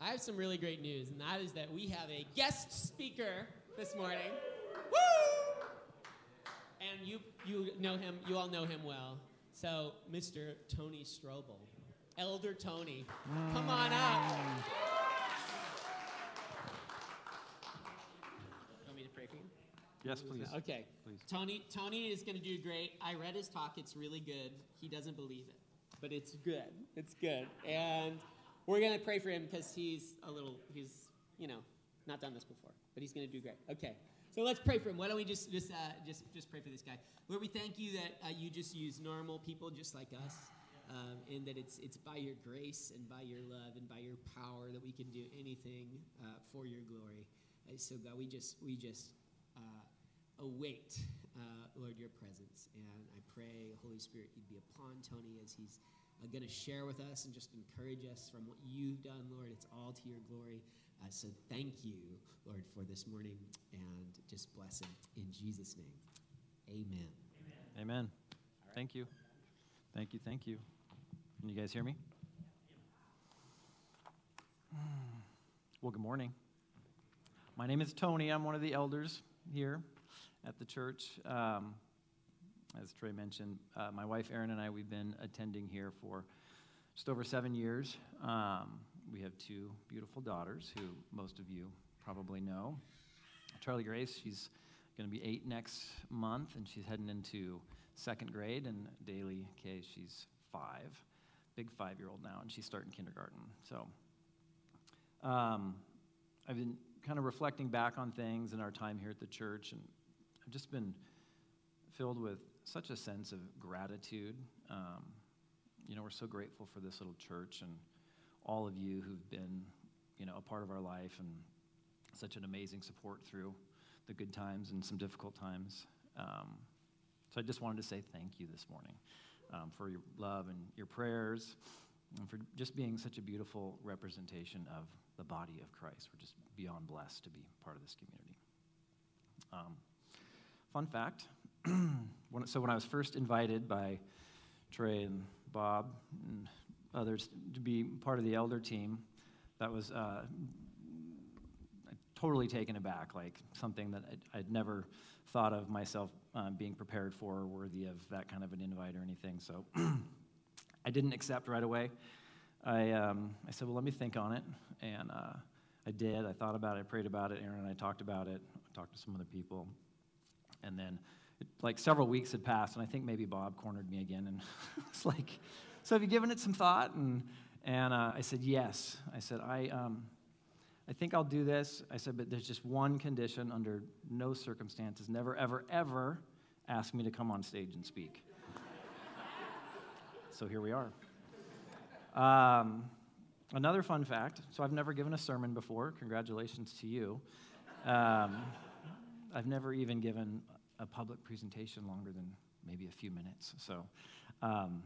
I have some really great news, and that is that we have a guest speaker this morning. Woo! And you, you know him, you all know him well. So, Mr. Tony Strobel, Elder Tony, come on up. Mm. Want me to pray for you? Yes, please. Okay. Please. Tony, Tony is going to do great. I read his talk. It's really good. He doesn't believe it, but it's good. It's good. And we're going to pray for him because he's a little, he's, you know, not done this before, but he's going to do great. Okay. So let's pray for him. Why don't we just just uh, just just pray for this guy? Lord, we thank you that uh, you just use normal people just like us, um, and that it's it's by your grace and by your love and by your power that we can do anything uh, for your glory. And so God, we just we just uh, await, uh, Lord, your presence. And I pray, Holy Spirit, you'd be upon Tony as he's uh, going to share with us and just encourage us from what you've done, Lord. It's all to your glory. Uh, so thank you, Lord, for this morning and just bless him in Jesus' name. Amen. Amen. Thank you. Thank you. Thank you. Can you guys hear me? Well, good morning. My name is Tony. I'm one of the elders here at the church. Um, as Trey mentioned, uh, my wife Erin and I, we've been attending here for just over seven years. Um, we have two beautiful daughters who most of you probably know. Charlie Grace, she's going to be eight next month, and she's heading into second grade. And Daly Kay, she's five, big five year old now, and she's starting kindergarten. So um, I've been kind of reflecting back on things in our time here at the church, and I've just been filled with such a sense of gratitude. Um, you know, we're so grateful for this little church and all of you who've been, you know, a part of our life and such an amazing support through the good times and some difficult times. Um, so I just wanted to say thank you this morning um, for your love and your prayers and for just being such a beautiful representation of the body of Christ. We're just beyond blessed to be part of this community. Um, fun fact so, when I was first invited by Trey and Bob and others to be part of the elder team, that was uh, totally taken aback, like something that I'd, I'd never thought of myself um, being prepared for or worthy of that kind of an invite or anything. So I didn't accept right away. I, um, I said, well, let me think on it. And uh, I did. I thought about it, I prayed about it. Erin and I talked about it. I talked to some other people. And then, like, several weeks had passed, and I think maybe Bob cornered me again. And it's like, so have you given it some thought? And, and uh, I said, yes. I said, I, um, I think I'll do this. I said, but there's just one condition under no circumstances. Never, ever, ever ask me to come on stage and speak. so here we are. Um, another fun fact so I've never given a sermon before. Congratulations to you. Um, I've never even given a public presentation longer than maybe a few minutes. So, um,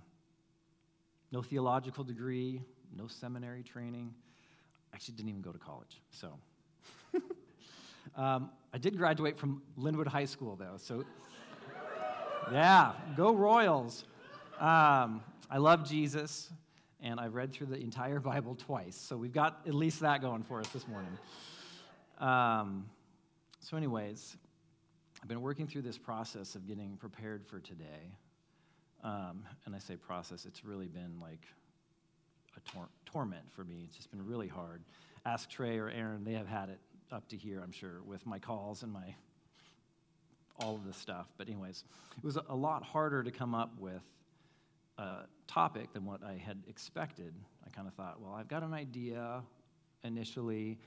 no theological degree, no seminary training. Actually, didn't even go to college. So, um, I did graduate from Lynnwood High School, though. So, yeah, go Royals. Um, I love Jesus, and I've read through the entire Bible twice. So, we've got at least that going for us this morning. Um, so, anyways, I've been working through this process of getting prepared for today. Um, and I say process, it's really been like a tor- torment for me. It's just been really hard. Ask Trey or Erin, they have had it up to here, I'm sure, with my calls and my all of this stuff. But, anyways, it was a lot harder to come up with a topic than what I had expected. I kind of thought, well, I've got an idea initially,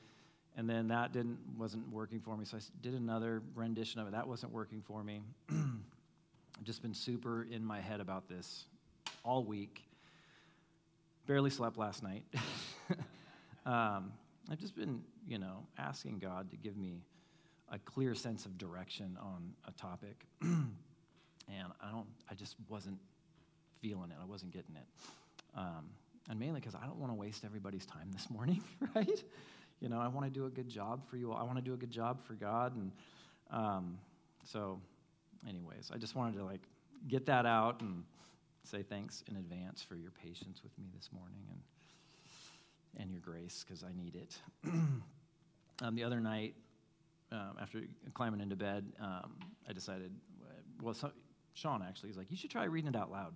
and then that didn't wasn't working for me. So I did another rendition of it. That wasn't working for me. I've just been super in my head about this all week. Barely slept last night. um, I've just been, you know, asking God to give me a clear sense of direction on a topic. and I don't, I just wasn't feeling it. I wasn't getting it. Um, and mainly because I don't want to waste everybody's time this morning, right? You know, I want to do a good job for you. I want to do a good job for God. And um, so, anyways, I just wanted to like get that out and say thanks in advance for your patience with me this morning. And and your grace because I need it. um, the other night, um, after climbing into bed, um, I decided, well, so, Sean actually is like, you should try reading it out loud.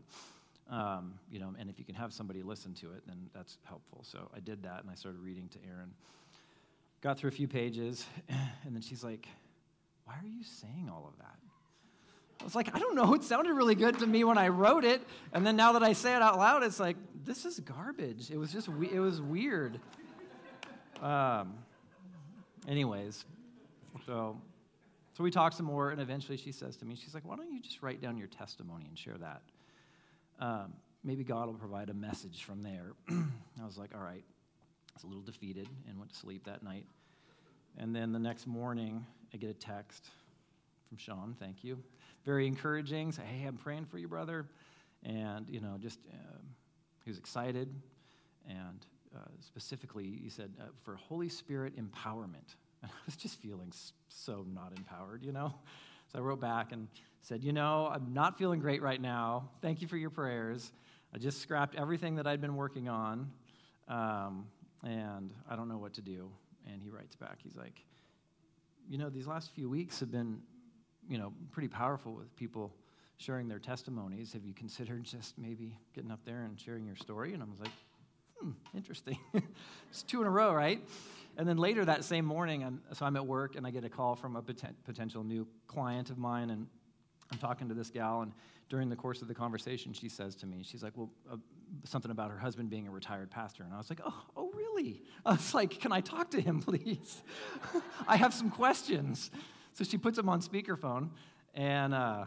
Um, you know, and if you can have somebody listen to it, then that's helpful. So I did that, and I started reading to Erin. Got through a few pages, and then she's like, "Why are you saying all of that?" I was like, "I don't know. It sounded really good to me when I wrote it, and then now that I say it out loud, it's like this is garbage. It was just, we- it was weird." Um, anyways, so so we talked some more, and eventually she says to me, she's like, "Why don't you just write down your testimony and share that?" um, maybe God will provide a message from there. I was like, all right. Was a little defeated and went to sleep that night. And then the next morning, I get a text from Sean, thank you. Very encouraging. Say, hey, I'm praying for you, brother. And, you know, just, um, he was excited. And uh, specifically, he said, uh, for Holy Spirit empowerment. And I was just feeling so not empowered, you know? So I wrote back and said, You know, I'm not feeling great right now. Thank you for your prayers. I just scrapped everything that I'd been working on, um, and I don't know what to do. And he writes back, He's like, You know, these last few weeks have been, you know, pretty powerful with people sharing their testimonies. Have you considered just maybe getting up there and sharing your story? And I was like, Hmm, interesting. it's two in a row, right? And then later that same morning, I'm, so I'm at work and I get a call from a poten- potential new client of mine, and I'm talking to this gal, and during the course of the conversation, she says to me, she's like, "Well, uh, something about her husband being a retired pastor," and I was like, "Oh, oh, really?" I was like, "Can I talk to him, please? I have some questions." So she puts him on speakerphone, and. Uh,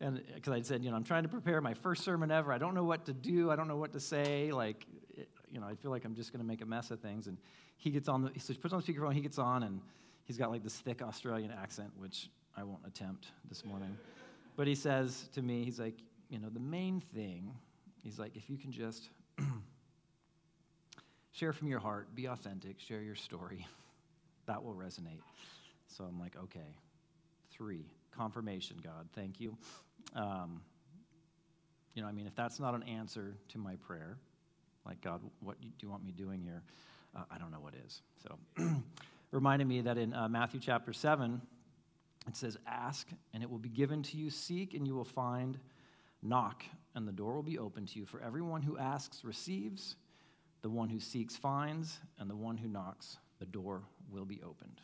and because I said, you know, I'm trying to prepare my first sermon ever. I don't know what to do. I don't know what to say. Like, it, you know, I feel like I'm just going to make a mess of things. And he gets on the, so he puts on the speakerphone. He gets on, and he's got like this thick Australian accent, which I won't attempt this morning. but he says to me, he's like, you know, the main thing, he's like, if you can just share from your heart, be authentic, share your story, that will resonate. So I'm like, okay, three confirmation, God, thank you. Um, you know, I mean, if that's not an answer to my prayer, like, God, what do you want me doing here? Uh, I don't know what is. So, reminded me that in uh, Matthew chapter 7, it says, Ask, and it will be given to you. Seek, and you will find. Knock, and the door will be open to you. For everyone who asks receives, the one who seeks finds, and the one who knocks, the door will be opened.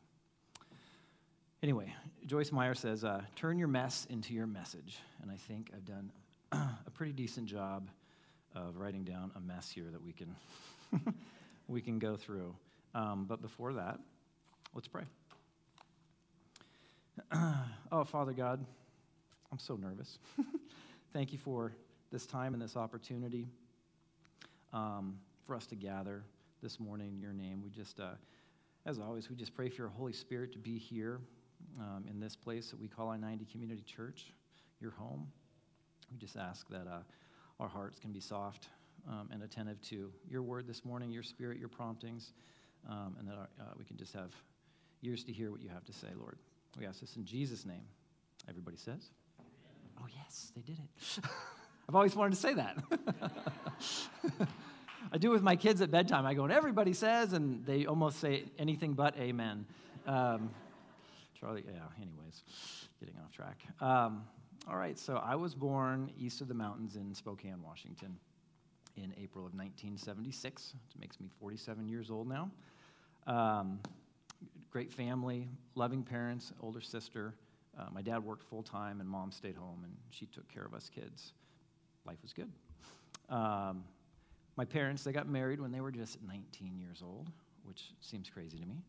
Anyway, Joyce Meyer says, uh, Turn your mess into your message. And I think I've done a pretty decent job of writing down a mess here that we can, we can go through. Um, but before that, let's pray. oh, Father God, I'm so nervous. Thank you for this time and this opportunity um, for us to gather this morning in your name. We just, uh, as always, we just pray for your Holy Spirit to be here um, in this place that we call I 90 Community Church, your home. We just ask that uh, our hearts can be soft um, and attentive to your word this morning, your spirit, your promptings, um, and that our, uh, we can just have ears to hear what you have to say, Lord. We ask this in Jesus' name. Everybody says? Oh, yes, they did it. I've always wanted to say that. I do with my kids at bedtime. I go, and everybody says, and they almost say anything but amen. Um, Charlie, yeah, anyways, getting off track. Um, all right, so I was born east of the mountains in Spokane, Washington in April of 1976. It makes me 47 years old now. Um, great family, loving parents, older sister. Uh, my dad worked full time, and mom stayed home, and she took care of us kids. Life was good. Um, my parents, they got married when they were just 19 years old, which seems crazy to me,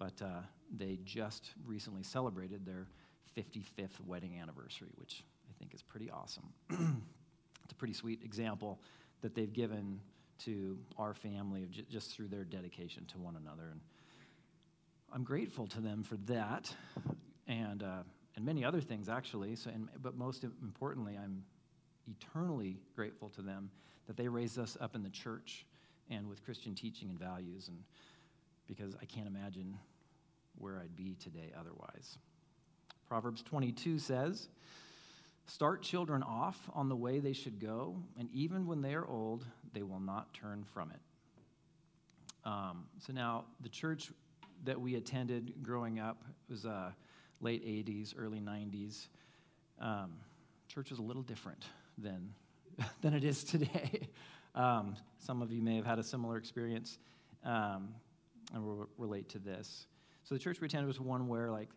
but uh, they just recently celebrated their 55th wedding anniversary, which I think is pretty awesome. it's a pretty sweet example that they've given to our family j- just through their dedication to one another. And I'm grateful to them for that and, uh, and many other things, actually. So, and, but most importantly, I'm eternally grateful to them that they raised us up in the church and with Christian teaching and values, and because I can't imagine where I'd be today otherwise. Proverbs 22 says, Start children off on the way they should go, and even when they are old, they will not turn from it. Um, so now, the church that we attended growing up It was uh, late 80s, early 90s. Um, church was a little different than, than it is today. Um, some of you may have had a similar experience um, and will relate to this. So the church we attended was one where, like,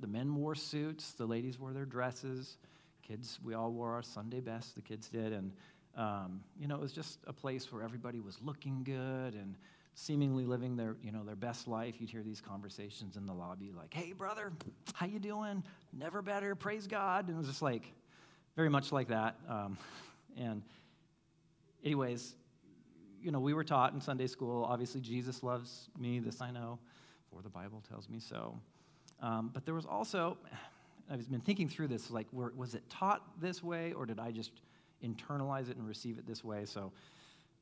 the, men wore suits, the ladies wore their dresses, kids, we all wore our Sunday best, the kids did, and um, you know, it was just a place where everybody was looking good and seemingly living their, you know, their best life. You'd hear these conversations in the lobby like, hey, brother, how you doing? Never better, praise God. And it was just like, very much like that. Um, and anyways, you know, we were taught in Sunday school, obviously Jesus loves me, this I know, for the Bible tells me so. Um, but there was also, I've been thinking through this, like, were, was it taught this way, or did I just internalize it and receive it this way? So,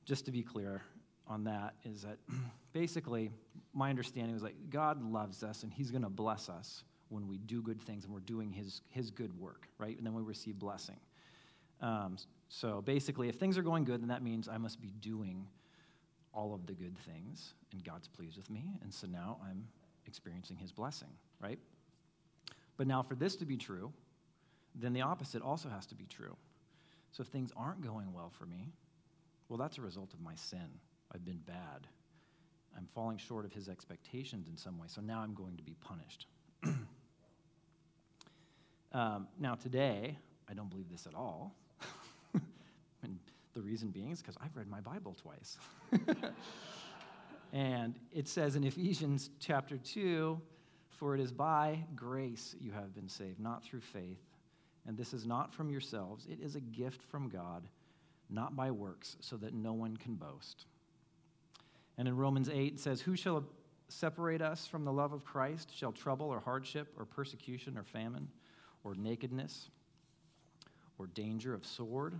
just to be clear on that, is that basically my understanding was like, God loves us, and He's going to bless us when we do good things and we're doing His, his good work, right? And then we receive blessing. Um, so, basically, if things are going good, then that means I must be doing all of the good things, and God's pleased with me, and so now I'm experiencing His blessing right? But now, for this to be true, then the opposite also has to be true. So if things aren't going well for me, well, that's a result of my sin. I've been bad. I'm falling short of his expectations in some way, so now I'm going to be punished. um, now, today, I don't believe this at all. and the reason being is because I've read my Bible twice. and it says in Ephesians chapter 2, for it is by grace you have been saved, not through faith. And this is not from yourselves, it is a gift from God, not by works, so that no one can boast. And in Romans 8, it says, Who shall separate us from the love of Christ? Shall trouble or hardship or persecution or famine or nakedness or danger of sword?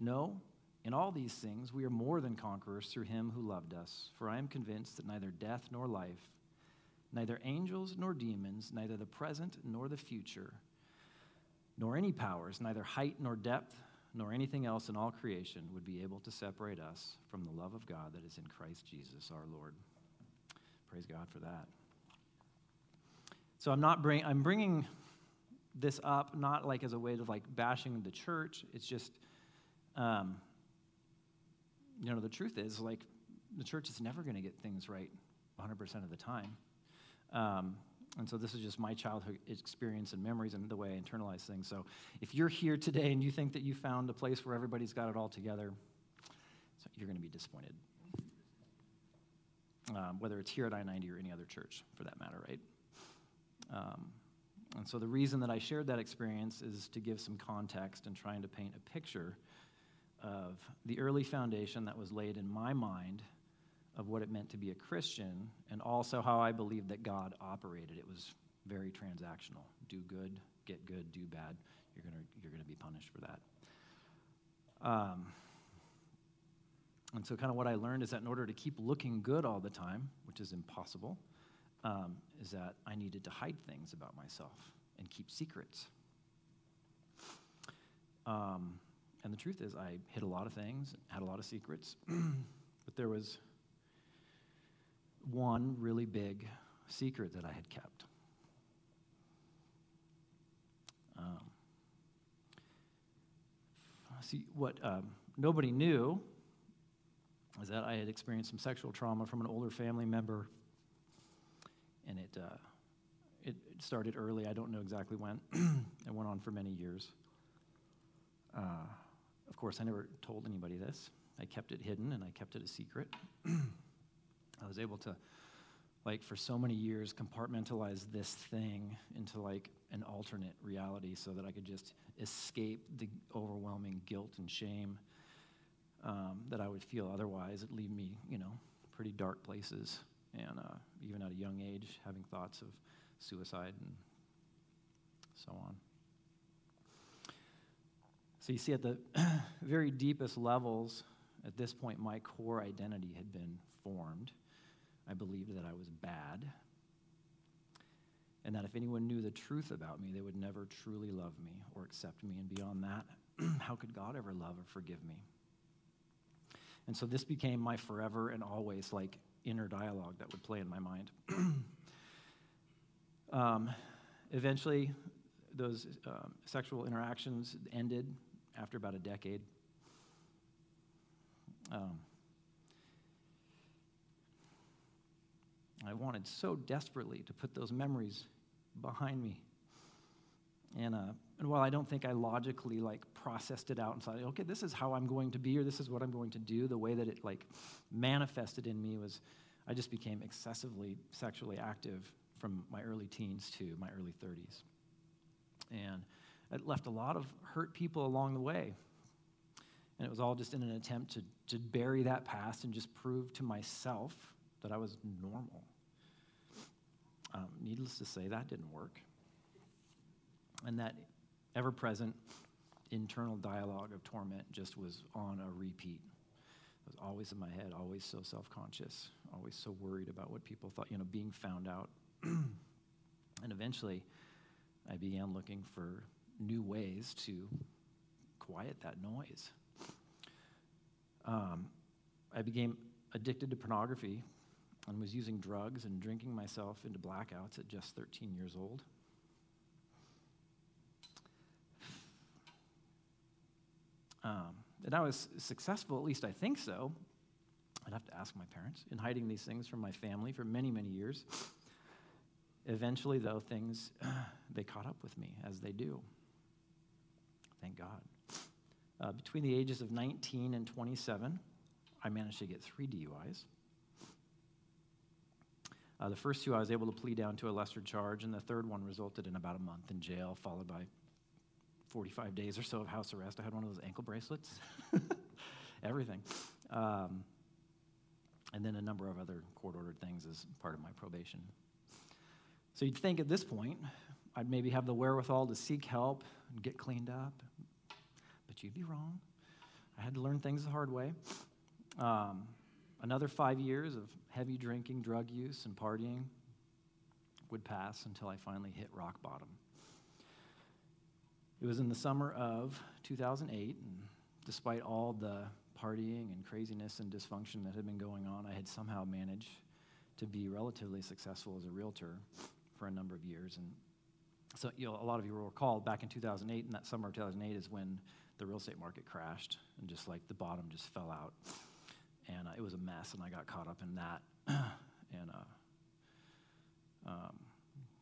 No, in all these things we are more than conquerors through him who loved us. For I am convinced that neither death nor life neither angels nor demons, neither the present nor the future, nor any powers, neither height nor depth, nor anything else in all creation would be able to separate us from the love of God that is in Christ Jesus our Lord. Praise God for that. So I'm not bring I'm bringing this up not like as a way of like bashing the church. It's just, um, you know, the truth is like the church is never going to get things right 100% of the time. Um, and so this is just my childhood experience and memories and the way I internalize things. So if you're here today and you think that you found a place where everybody's got it all together, so you're going to be disappointed. Um, whether it's here at I 90 or any other church for that matter, right? Um, and so the reason that I shared that experience is to give some context and trying to paint a picture of the early foundation that was laid in my mind of what it meant to be a Christian and also how I believed that God operated. It was very transactional. Do good, get good, do bad. You're going you're gonna be punished for that. Um, and so, kind of what I learned is that in order to keep looking good all the time, which is impossible, um, is that I needed to hide things about myself and keep secrets. Um, and the truth is, I hid a lot of things, had a lot of secrets, but there was one really big secret that I had kept. Um, see, what um, nobody knew is that I had experienced some sexual trauma from an older family member, and it, uh, it, it, started early. I don't know exactly when. it went on for many years. Uh, of course, I never told anybody this. I kept it hidden and I kept it a secret. I was able to, like, for so many years, compartmentalize this thing into like an alternate reality so that I could just escape the overwhelming guilt and shame um, that I would feel otherwise. It'd leave me, you know, pretty dark places. And uh, even at a young age, having thoughts of suicide and so on. So you see, at the very deepest levels, at this point, my core identity had been formed. I believed that I was bad, and that if anyone knew the truth about me, they would never truly love me or accept me. And beyond that, how could God ever love or forgive me? And so this became my forever and always like inner dialogue that would play in my mind. um, eventually, those um, sexual interactions ended after about a decade. Um, I wanted so desperately to put those memories behind me. And, uh, and while I don't think I logically like processed it out and thought, okay, this is how I'm going to be or this is what I'm going to do, the way that it like manifested in me was I just became excessively sexually active from my early teens to my early 30s. And it left a lot of hurt people along the way. And it was all just in an attempt to, to bury that past and just prove to myself that I was normal. Um, needless to say, that didn't work. And that ever present internal dialogue of torment just was on a repeat. It was always in my head, always so self conscious, always so worried about what people thought, you know, being found out. and eventually, I began looking for new ways to quiet that noise. Um, I became addicted to pornography and was using drugs and drinking myself into blackouts at just 13 years old. Um, and I was successful, at least I think so. I'd have to ask my parents, in hiding these things from my family for many, many years. Eventually, though, things, they caught up with me, as they do. Thank God. Uh, between the ages of 19 and 27, I managed to get three DUIs. Uh, the first two I was able to plead down to a lesser charge, and the third one resulted in about a month in jail, followed by 45 days or so of house arrest. I had one of those ankle bracelets, everything. Um, and then a number of other court ordered things as part of my probation. So you'd think at this point, I'd maybe have the wherewithal to seek help and get cleaned up, but you'd be wrong. I had to learn things the hard way. Um, another five years of heavy drinking, drug use, and partying would pass until I finally hit rock bottom. It was in the summer of 2008, and despite all the partying and craziness and dysfunction that had been going on, I had somehow managed to be relatively successful as a realtor for a number of years. And so, you know, a lot of you will recall back in 2008, in that summer of 2008, is when the real estate market crashed and just like the bottom just fell out. And uh, it was a mess, and I got caught up in that. and uh, um,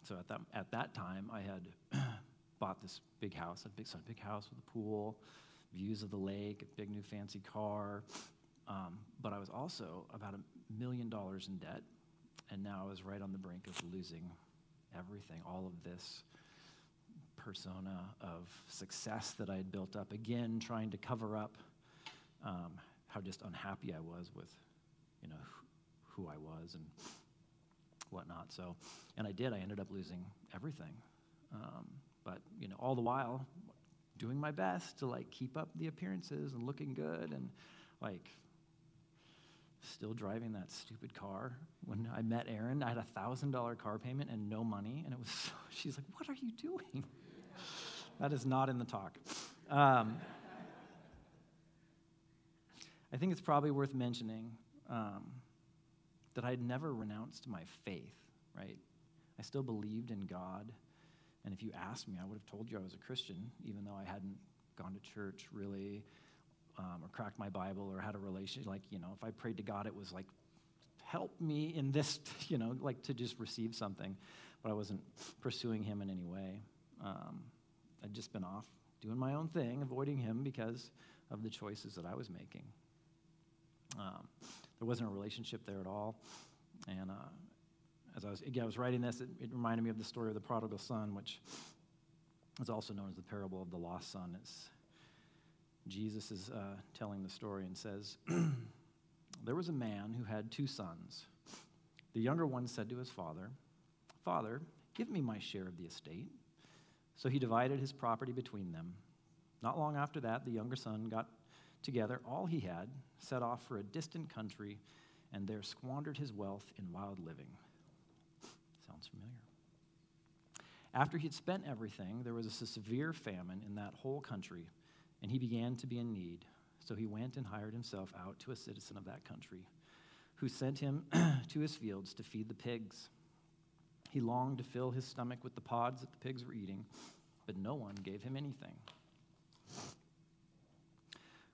so at that, at that time, I had bought this big house, a big, so a big house with a pool, views of the lake, a big new fancy car. Um, but I was also about a million dollars in debt, and now I was right on the brink of losing everything, all of this persona of success that I had built up. Again, trying to cover up um, how just unhappy I was with, you know, who, I was and whatnot. So, and I did. I ended up losing everything. Um, but, you know, all the while, doing my best to like keep up the appearances and looking good and like still driving that stupid car. When I met Erin, I had a thousand dollar car payment and no money, and it was. So, she's like, "What are you doing?" that is not in the talk. Um, I think it's probably worth mentioning um, that I'd never renounced my faith. Right? I still believed in God. And if you asked me, I would have told you I was a Christian, even though I hadn't gone to church really, um, or cracked my Bible, or had a relationship. Like, you know, if I prayed to God, it was like, help me in this, you know, like to just receive something. But I wasn't pursuing Him in any way. Um, I'd just been off doing my own thing, avoiding Him because of the choices that I was making. Um, there wasn't a relationship there at all. And uh, as I was, again, I was writing this, it, it, reminded me of the story of the prodigal son, which is also known as the parable of the lost son. It's, Jesus is uh, telling the story and says, There was a man who had two sons. The younger one said to his father, Father, give me my share of the estate. So he divided his property between them. Not long after that, the younger son got together all he had, set off for a distant country, and there squandered his wealth in wild living. Sounds familiar. After he had spent everything, there was a severe famine in that whole country, and he began to be in need. So he went and hired himself out to a citizen of that country, who sent him to his fields to feed the pigs. He longed to fill his stomach with the pods that the pigs were eating, but no one gave him anything.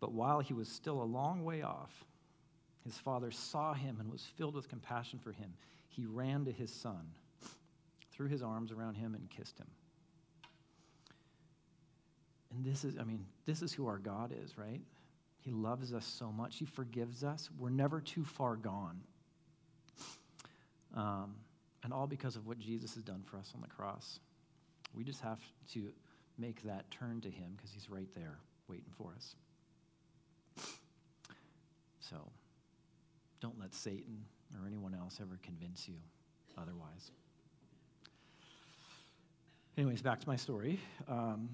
But while he was still a long way off, his father saw him and was filled with compassion for him. He ran to his son, threw his arms around him, and kissed him. And this is, I mean, this is who our God is, right? He loves us so much. He forgives us. We're never too far gone. Um, and all because of what Jesus has done for us on the cross. We just have to make that turn to him because he's right there waiting for us. So don't let Satan or anyone else ever convince you otherwise. Anyways, back to my story. Um,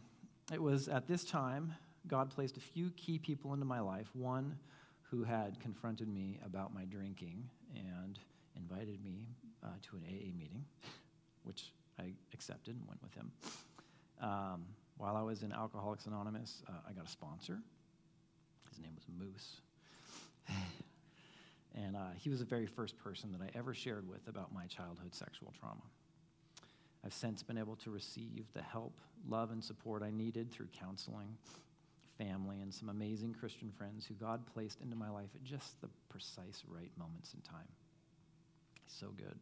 it was at this time God placed a few key people into my life. One who had confronted me about my drinking and invited me uh, to an AA meeting, which I accepted and went with him. Um, while I was in Alcoholics Anonymous, uh, I got a sponsor. His name was Moose. and uh, he was the very first person that I ever shared with about my childhood sexual trauma. I've since been able to receive the help, love, and support I needed through counseling, family, and some amazing Christian friends who God placed into my life at just the precise right moments in time. So good.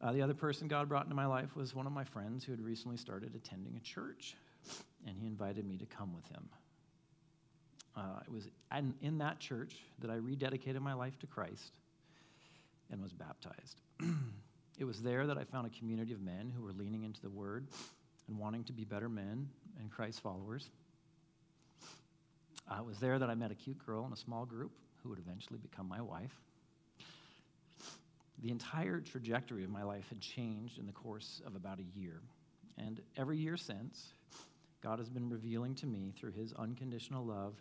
Uh, the other person God brought into my life was one of my friends who had recently started attending a church, and he invited me to come with him. Uh, it was in, in that church that I rededicated my life to Christ and was baptized. It was there that I found a community of men who were leaning into the word and wanting to be better men and Christ followers. Uh, it was there that I met a cute girl in a small group who would eventually become my wife. The entire trajectory of my life had changed in the course of about a year. And every year since, God has been revealing to me through his unconditional love,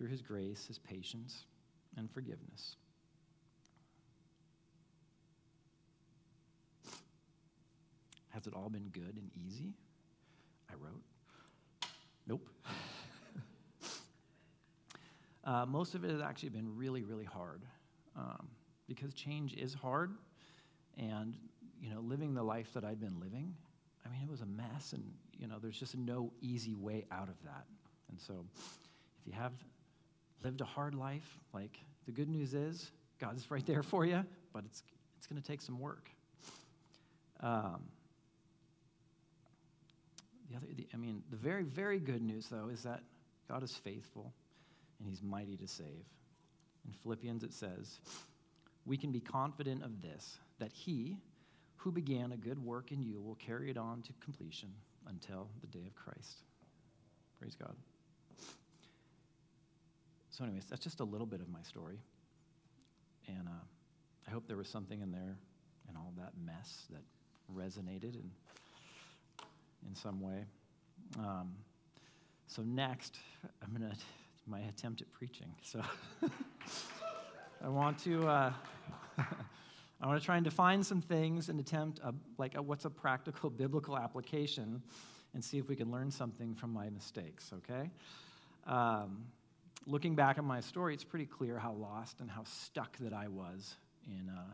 through his grace, his patience, and forgiveness. Has it all been good and easy? I wrote. Nope. uh, most of it has actually been really, really hard um, because change is hard. And, you know, living the life that I'd been living, I mean, it was a mess. And, you know, there's just no easy way out of that. And so if you have lived a hard life, like the good news is God's right there for you, but it's, it's going to take some work. Um, the other, the, I mean, the very, very good news, though, is that God is faithful and he's mighty to save. In Philippians, it says, We can be confident of this, that he who began a good work in you will carry it on to completion until the day of Christ. Praise God. So, anyways, that's just a little bit of my story. And uh, I hope there was something in there and all that mess that resonated and in some way. Um, so next, I'm going to my attempt at preaching. So I want to uh, I want to try and define some things and attempt a, like a, what's a practical biblical application, and see if we can learn something from my mistakes. Okay. Um, looking back at my story, it's pretty clear how lost and how stuck that I was in. Uh,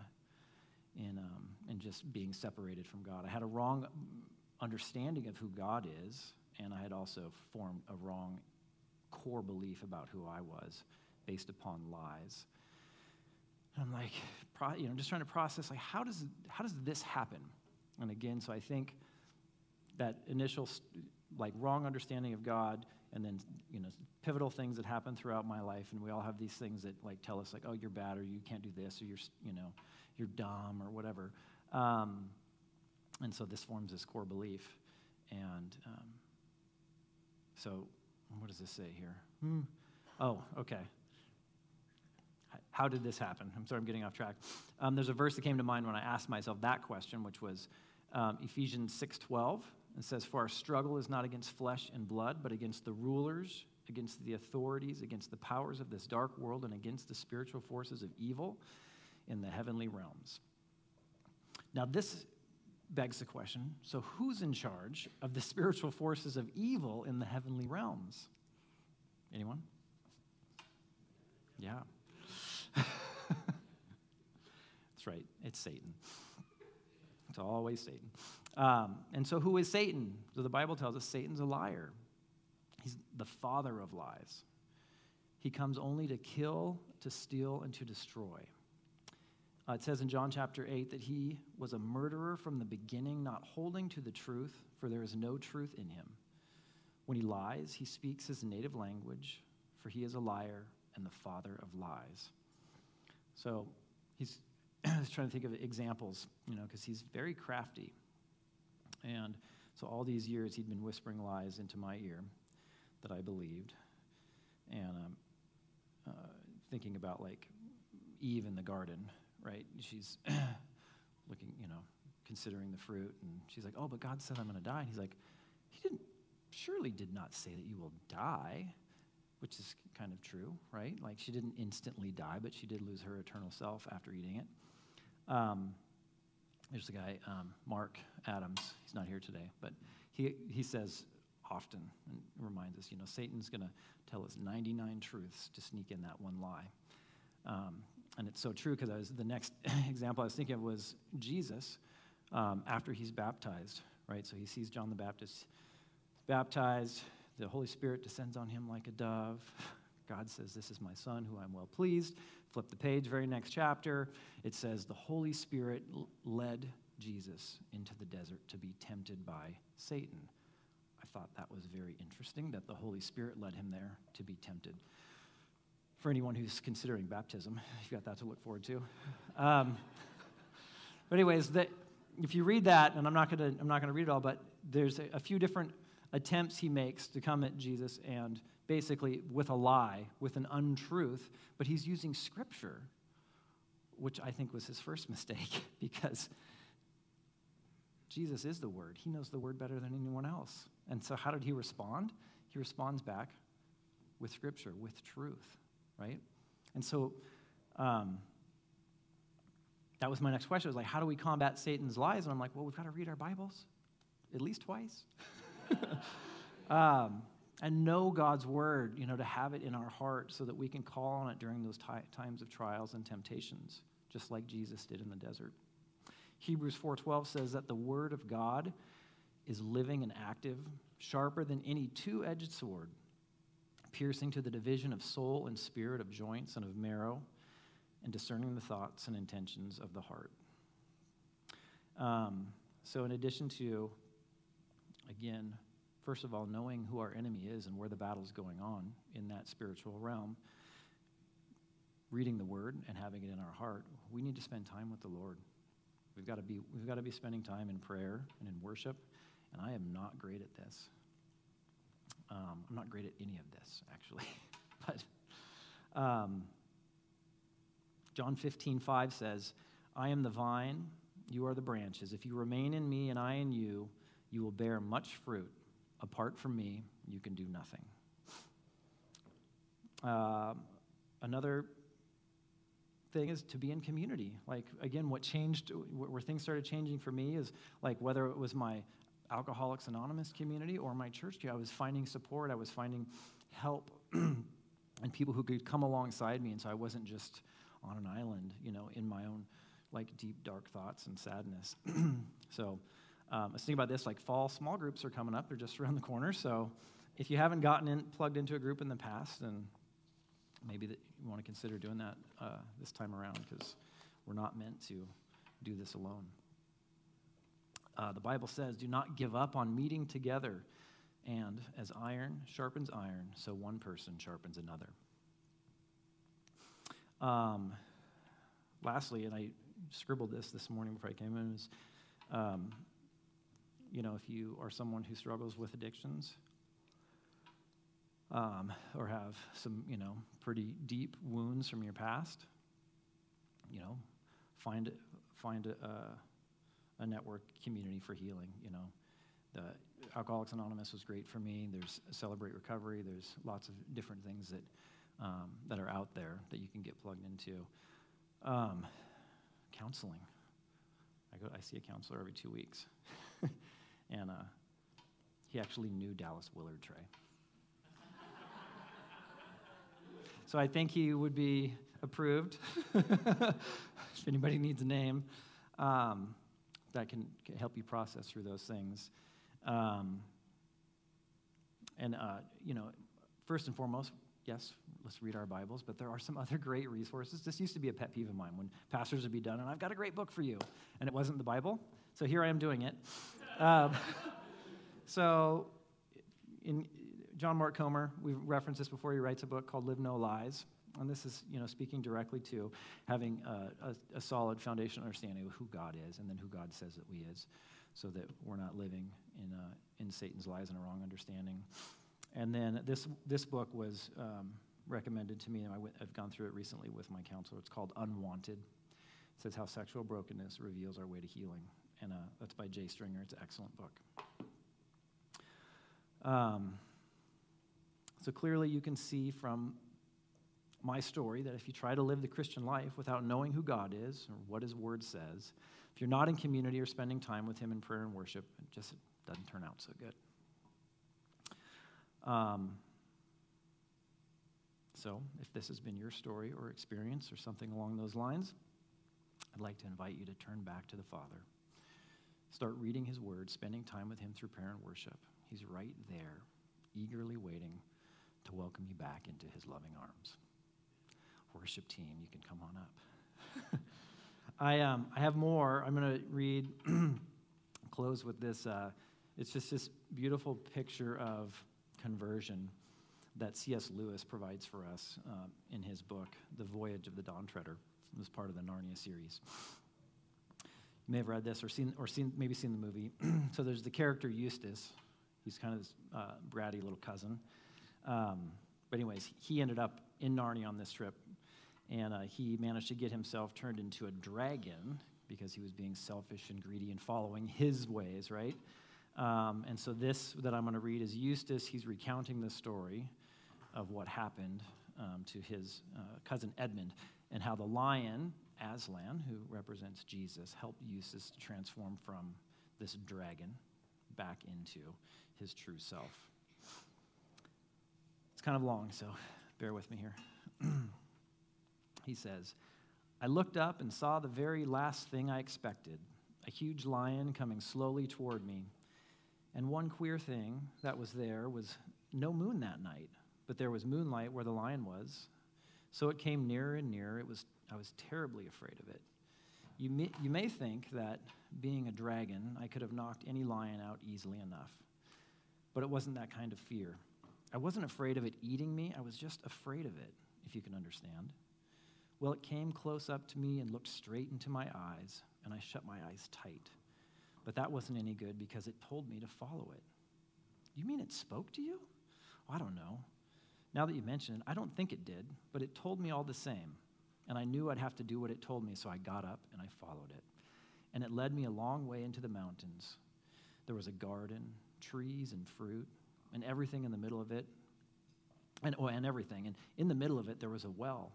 in, um, in just being separated from God. I had a wrong understanding of who God is, and I had also formed a wrong core belief about who I was based upon lies. I'm like, you know, just trying to process, like, how does, how does this happen? And again, so I think that initial, like, wrong understanding of God, and then, you know, pivotal things that happen throughout my life, and we all have these things that, like, tell us, like, oh, you're bad, or you can't do this, or you're, you know, you're dumb, or whatever. Um, and so this forms this core belief. And um, so, what does this say here? Hmm. Oh, okay. how did this happen? I'm sorry, I'm getting off track. Um, there's a verse that came to mind when I asked myself that question, which was um, Ephesians 6:12. It says, "For our struggle is not against flesh and blood, but against the rulers, against the authorities, against the powers of this dark world, and against the spiritual forces of evil in the heavenly realms." Now, this begs the question so, who's in charge of the spiritual forces of evil in the heavenly realms? Anyone? Yeah. That's right, it's Satan. It's always Satan. Um, and so, who is Satan? So, the Bible tells us Satan's a liar, he's the father of lies. He comes only to kill, to steal, and to destroy. Uh, it says in John chapter 8 that he was a murderer from the beginning, not holding to the truth, for there is no truth in him. When he lies, he speaks his native language, for he is a liar and the father of lies. So he's trying to think of examples, you know, because he's very crafty. And so all these years he'd been whispering lies into my ear that I believed. And um, uh, thinking about like Eve in the garden, right? She's looking, you know, considering the fruit, and she's like, "Oh, but God said I'm going to die." And he's like, "He didn't. Surely did not say that you will die." which is kind of true, right? Like she didn't instantly die, but she did lose her eternal self after eating it. Um, there's a guy, um, Mark Adams. He's not here today, but he, he says often and reminds us, you know, Satan's going to tell us 99 truths to sneak in that one lie. Um, and it's so true because I was the next example I was thinking of was Jesus um, after he's baptized, right? So he sees John the Baptist baptized, the Holy Spirit descends on him like a dove. God says, This is my son who I'm well pleased. Flip the page, very next chapter. It says, The Holy Spirit led Jesus into the desert to be tempted by Satan. I thought that was very interesting that the Holy Spirit led him there to be tempted. For anyone who's considering baptism, you've got that to look forward to. Um, but, anyways, that, if you read that, and I'm not going to I'm not going to read it all, but there's a, a few different attempts he makes to come at Jesus and basically with a lie, with an untruth, but he's using scripture, which I think was his first mistake because Jesus is the word. He knows the word better than anyone else. And so, how did he respond? He responds back with scripture, with truth, right? And so, um, that was my next question. I was like, how do we combat Satan's lies? And I'm like, well, we've got to read our Bibles at least twice. um, and know God's word, you know, to have it in our heart so that we can call on it during those t- times of trials and temptations, just like Jesus did in the desert. Hebrews 4:12 says that the word of God is living and active, sharper than any two-edged sword, piercing to the division of soul and spirit, of joints and of marrow, and discerning the thoughts and intentions of the heart. Um, so, in addition to again, first of all, knowing who our enemy is and where the battle is going on in that spiritual realm, reading the word and having it in our heart, we need to spend time with the Lord. We've got to be, we've got to be spending time in prayer and in worship, and I am not great at this. Um, I'm not great at any of this, actually. but um, John 15, 5 says, I am the vine, you are the branches. If you remain in me and I in you, you will bear much fruit. Apart from me, you can do nothing. Uh, another thing is to be in community. Like, again, what changed, where things started changing for me is like whether it was my Alcoholics Anonymous community or my church, I was finding support, I was finding help and people who could come alongside me. And so I wasn't just on an island, you know, in my own like deep, dark thoughts and sadness. so, um, I was thinking about this like fall small groups are coming up, they're just around the corner. So if you haven't gotten in, plugged into a group in the past, then maybe that you want to consider doing that uh, this time around because we're not meant to do this alone. Uh, the Bible says, Do not give up on meeting together. And as iron sharpens iron, so one person sharpens another. Um, lastly, and I scribbled this this morning before I came in, um, you know, if you are someone who struggles with addictions um, or have some, you know, pretty deep wounds from your past, you know, find, find a, a network community for healing, you know. The Alcoholics Anonymous was great for me. There's Celebrate Recovery. There's lots of different things that, um, that are out there that you can get plugged into. Um, counseling. I, go, I see a counselor every two weeks. and uh, he actually knew Dallas Willard Trey. so I think he would be approved if anybody needs a name um, that can, can, help you process through those things. Um, and, uh, you know, first and foremost, yes, let's read our Bibles, but there are some other great resources. This used to be a pet peeve of mine when pastors would be done, and I've got a great book for you. And it wasn't the Bible. So here I am doing it. Um, so, in John Mark Comer, we've referenced this before, he writes a book called Live No Lies. And this is, you know, speaking directly to having a, a, a solid foundation understanding of who God is and then who God says that we is, so that we're not living in, uh, in Satan's lies and a wrong understanding. And then this, this book was um, recommended to me, and I've gone through it recently with my counselor. It's called Unwanted. It says how sexual brokenness reveals our way to healing. And uh, that's by Jay Stringer. It's an excellent book. Um, so clearly, you can see from my story that if you try to live the Christian life without knowing who God is or what His Word says, if you're not in community or spending time with Him in prayer and worship, it just doesn't turn out so good. Um, so, if this has been your story or experience or something along those lines, I'd like to invite you to turn back to the Father. Start reading His Word, spending time with Him through prayer and worship. He's right there, eagerly waiting to welcome you back into His loving arms. Worship team, you can come on up. I, um, I have more. I'm going to read, close with this. Uh, it's just this beautiful picture of conversion that C.S. Lewis provides for us uh, in his book, The Voyage of the Dawn Treader. It was part of the Narnia series. May have read this or seen, or seen, maybe seen the movie. so there's the character Eustace. He's kind of this uh, bratty little cousin. Um, but anyways, he ended up in Narnia on this trip, and uh, he managed to get himself turned into a dragon because he was being selfish and greedy and following his ways, right? Um, and so this that I'm going to read is Eustace. He's recounting the story of what happened um, to his uh, cousin Edmund and how the lion, Aslan, who represents Jesus, helped Eustace to transform from this dragon back into his true self. It's kind of long, so bear with me here. he says, I looked up and saw the very last thing I expected a huge lion coming slowly toward me. And one queer thing that was there was no moon that night, but there was moonlight where the lion was. So it came nearer and nearer. It was, I was terribly afraid of it. You may, you may think that being a dragon, I could have knocked any lion out easily enough. But it wasn't that kind of fear. I wasn't afraid of it eating me, I was just afraid of it, if you can understand. Well, it came close up to me and looked straight into my eyes, and I shut my eyes tight. But that wasn't any good because it told me to follow it. You mean it spoke to you? I don't know. Now that you mention it, I don't think it did, but it told me all the same. And I knew I'd have to do what it told me, so I got up and I followed it. And it led me a long way into the mountains. There was a garden, trees and fruit, and everything in the middle of it. And, oh, and everything. And in the middle of it, there was a well.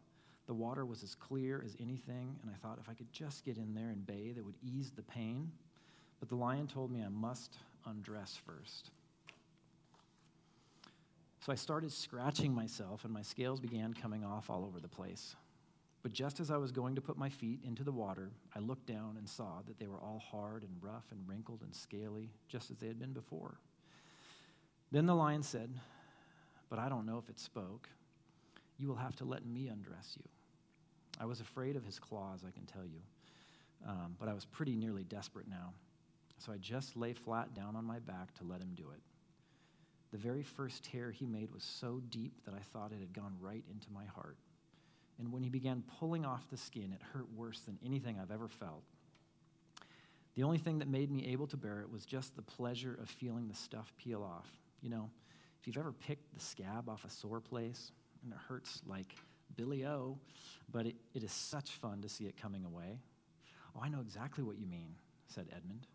The water was as clear as anything, and I thought if I could just get in there and bathe, it would ease the pain. But the lion told me I must undress first. So I started scratching myself, and my scales began coming off all over the place. But just as I was going to put my feet into the water, I looked down and saw that they were all hard and rough and wrinkled and scaly, just as they had been before. Then the lion said, But I don't know if it spoke. You will have to let me undress you. I was afraid of his claws, I can tell you, um, but I was pretty nearly desperate now. So I just lay flat down on my back to let him do it. The very first tear he made was so deep that I thought it had gone right into my heart. And when he began pulling off the skin, it hurt worse than anything I've ever felt. The only thing that made me able to bear it was just the pleasure of feeling the stuff peel off. You know, if you've ever picked the scab off a sore place and it hurts like Billy O, but it, it is such fun to see it coming away. Oh, I know exactly what you mean, said Edmund.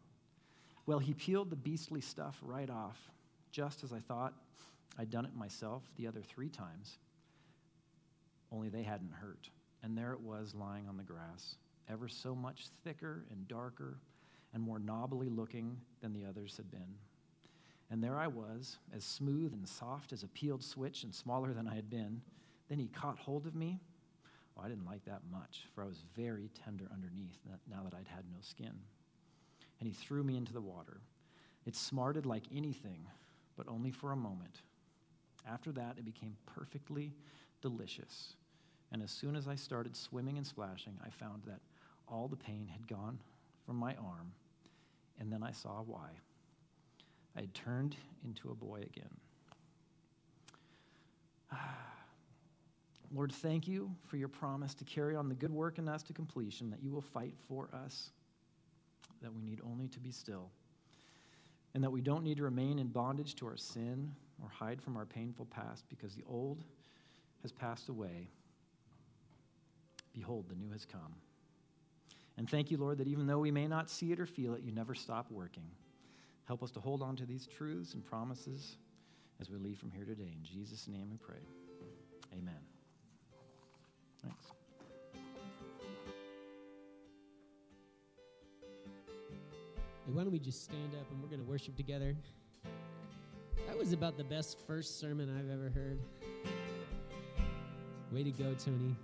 Well, he peeled the beastly stuff right off, just as I thought I'd done it myself the other three times. Only they hadn't hurt. And there it was lying on the grass, ever so much thicker and darker and more knobbly looking than the others had been. And there I was, as smooth and soft as a peeled switch and smaller than I had been. Then he caught hold of me. Oh, I didn't like that much, for I was very tender underneath now that I'd had no skin. And he threw me into the water. It smarted like anything, but only for a moment. After that, it became perfectly delicious. And as soon as I started swimming and splashing, I found that all the pain had gone from my arm, and then I saw why. I had turned into a boy again. Lord, thank you for your promise to carry on the good work in us to completion, that you will fight for us, that we need only to be still, and that we don't need to remain in bondage to our sin or hide from our painful past because the old has passed away. Behold, the new has come. And thank you, Lord, that even though we may not see it or feel it, you never stop working. Help us to hold on to these truths and promises as we leave from here today. In Jesus' name we pray. Amen. Thanks. Hey, why don't we just stand up and we're going to worship together? That was about the best first sermon I've ever heard. Way to go, Tony.